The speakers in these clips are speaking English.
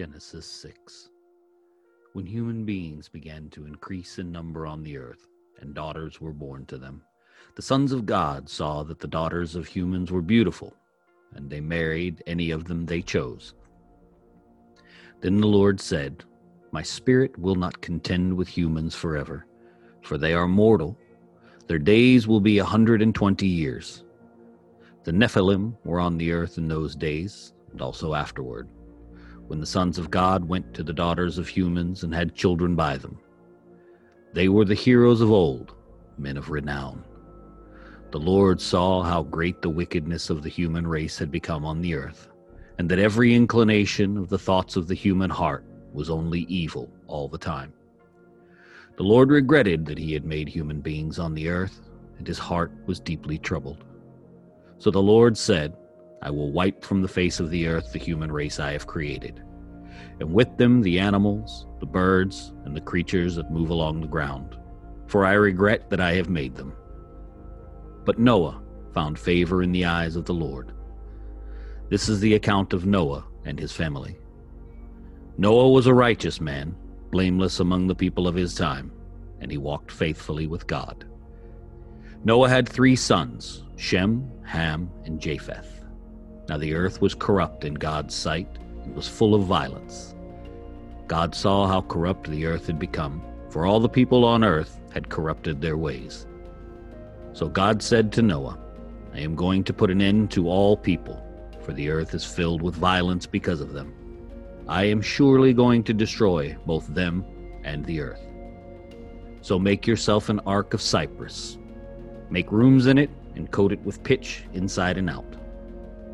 Genesis 6 When human beings began to increase in number on the earth, and daughters were born to them, the sons of God saw that the daughters of humans were beautiful, and they married any of them they chose. Then the Lord said, My spirit will not contend with humans forever, for they are mortal. Their days will be a hundred and twenty years. The Nephilim were on the earth in those days, and also afterward when the sons of God went to the daughters of humans and had children by them. They were the heroes of old, men of renown. The Lord saw how great the wickedness of the human race had become on the earth, and that every inclination of the thoughts of the human heart was only evil all the time. The Lord regretted that he had made human beings on the earth, and his heart was deeply troubled. So the Lord said, I will wipe from the face of the earth the human race I have created, and with them the animals, the birds, and the creatures that move along the ground, for I regret that I have made them. But Noah found favor in the eyes of the Lord. This is the account of Noah and his family. Noah was a righteous man, blameless among the people of his time, and he walked faithfully with God. Noah had three sons Shem, Ham, and Japheth. Now the earth was corrupt in God's sight and was full of violence. God saw how corrupt the earth had become, for all the people on earth had corrupted their ways. So God said to Noah, I am going to put an end to all people, for the earth is filled with violence because of them. I am surely going to destroy both them and the earth. So make yourself an ark of cypress. Make rooms in it and coat it with pitch inside and out.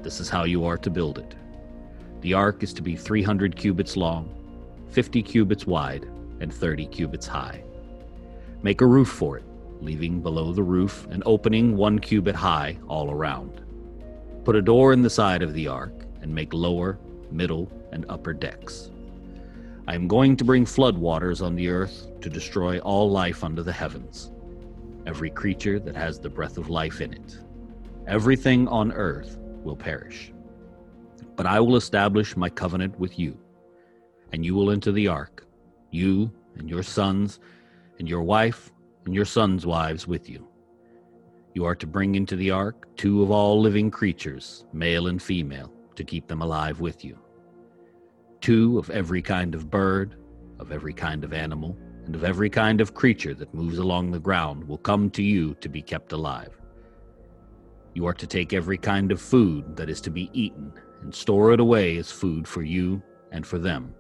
This is how you are to build it. The ark is to be 300 cubits long, 50 cubits wide, and 30 cubits high. Make a roof for it, leaving below the roof an opening one cubit high all around. Put a door in the side of the ark, and make lower, middle, and upper decks. I am going to bring flood waters on the earth to destroy all life under the heavens, every creature that has the breath of life in it. Everything on earth will perish. But I will establish my covenant with you, and you will enter the ark, you and your sons, and your wife and your sons' wives with you. You are to bring into the ark two of all living creatures, male and female, to keep them alive with you. Two of every kind of bird, of every kind of animal, and of every kind of creature that moves along the ground will come to you to be kept alive. You are to take every kind of food that is to be eaten and store it away as food for you and for them.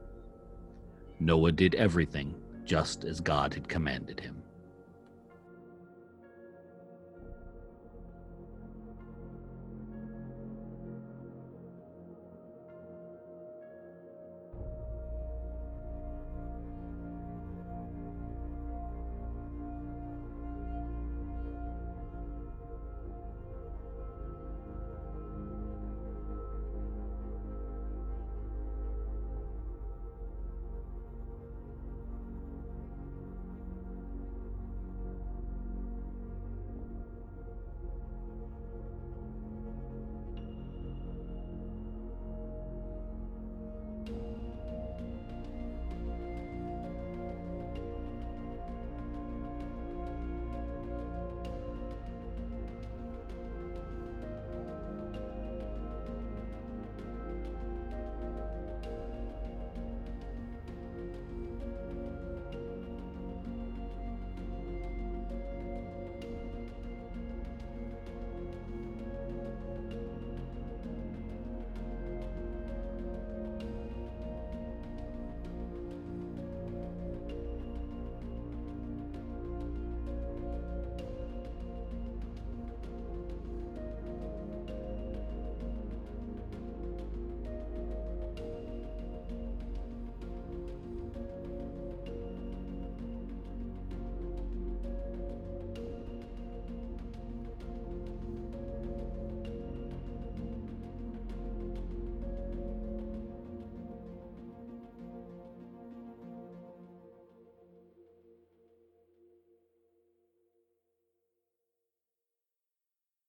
Noah did everything just as God had commanded him.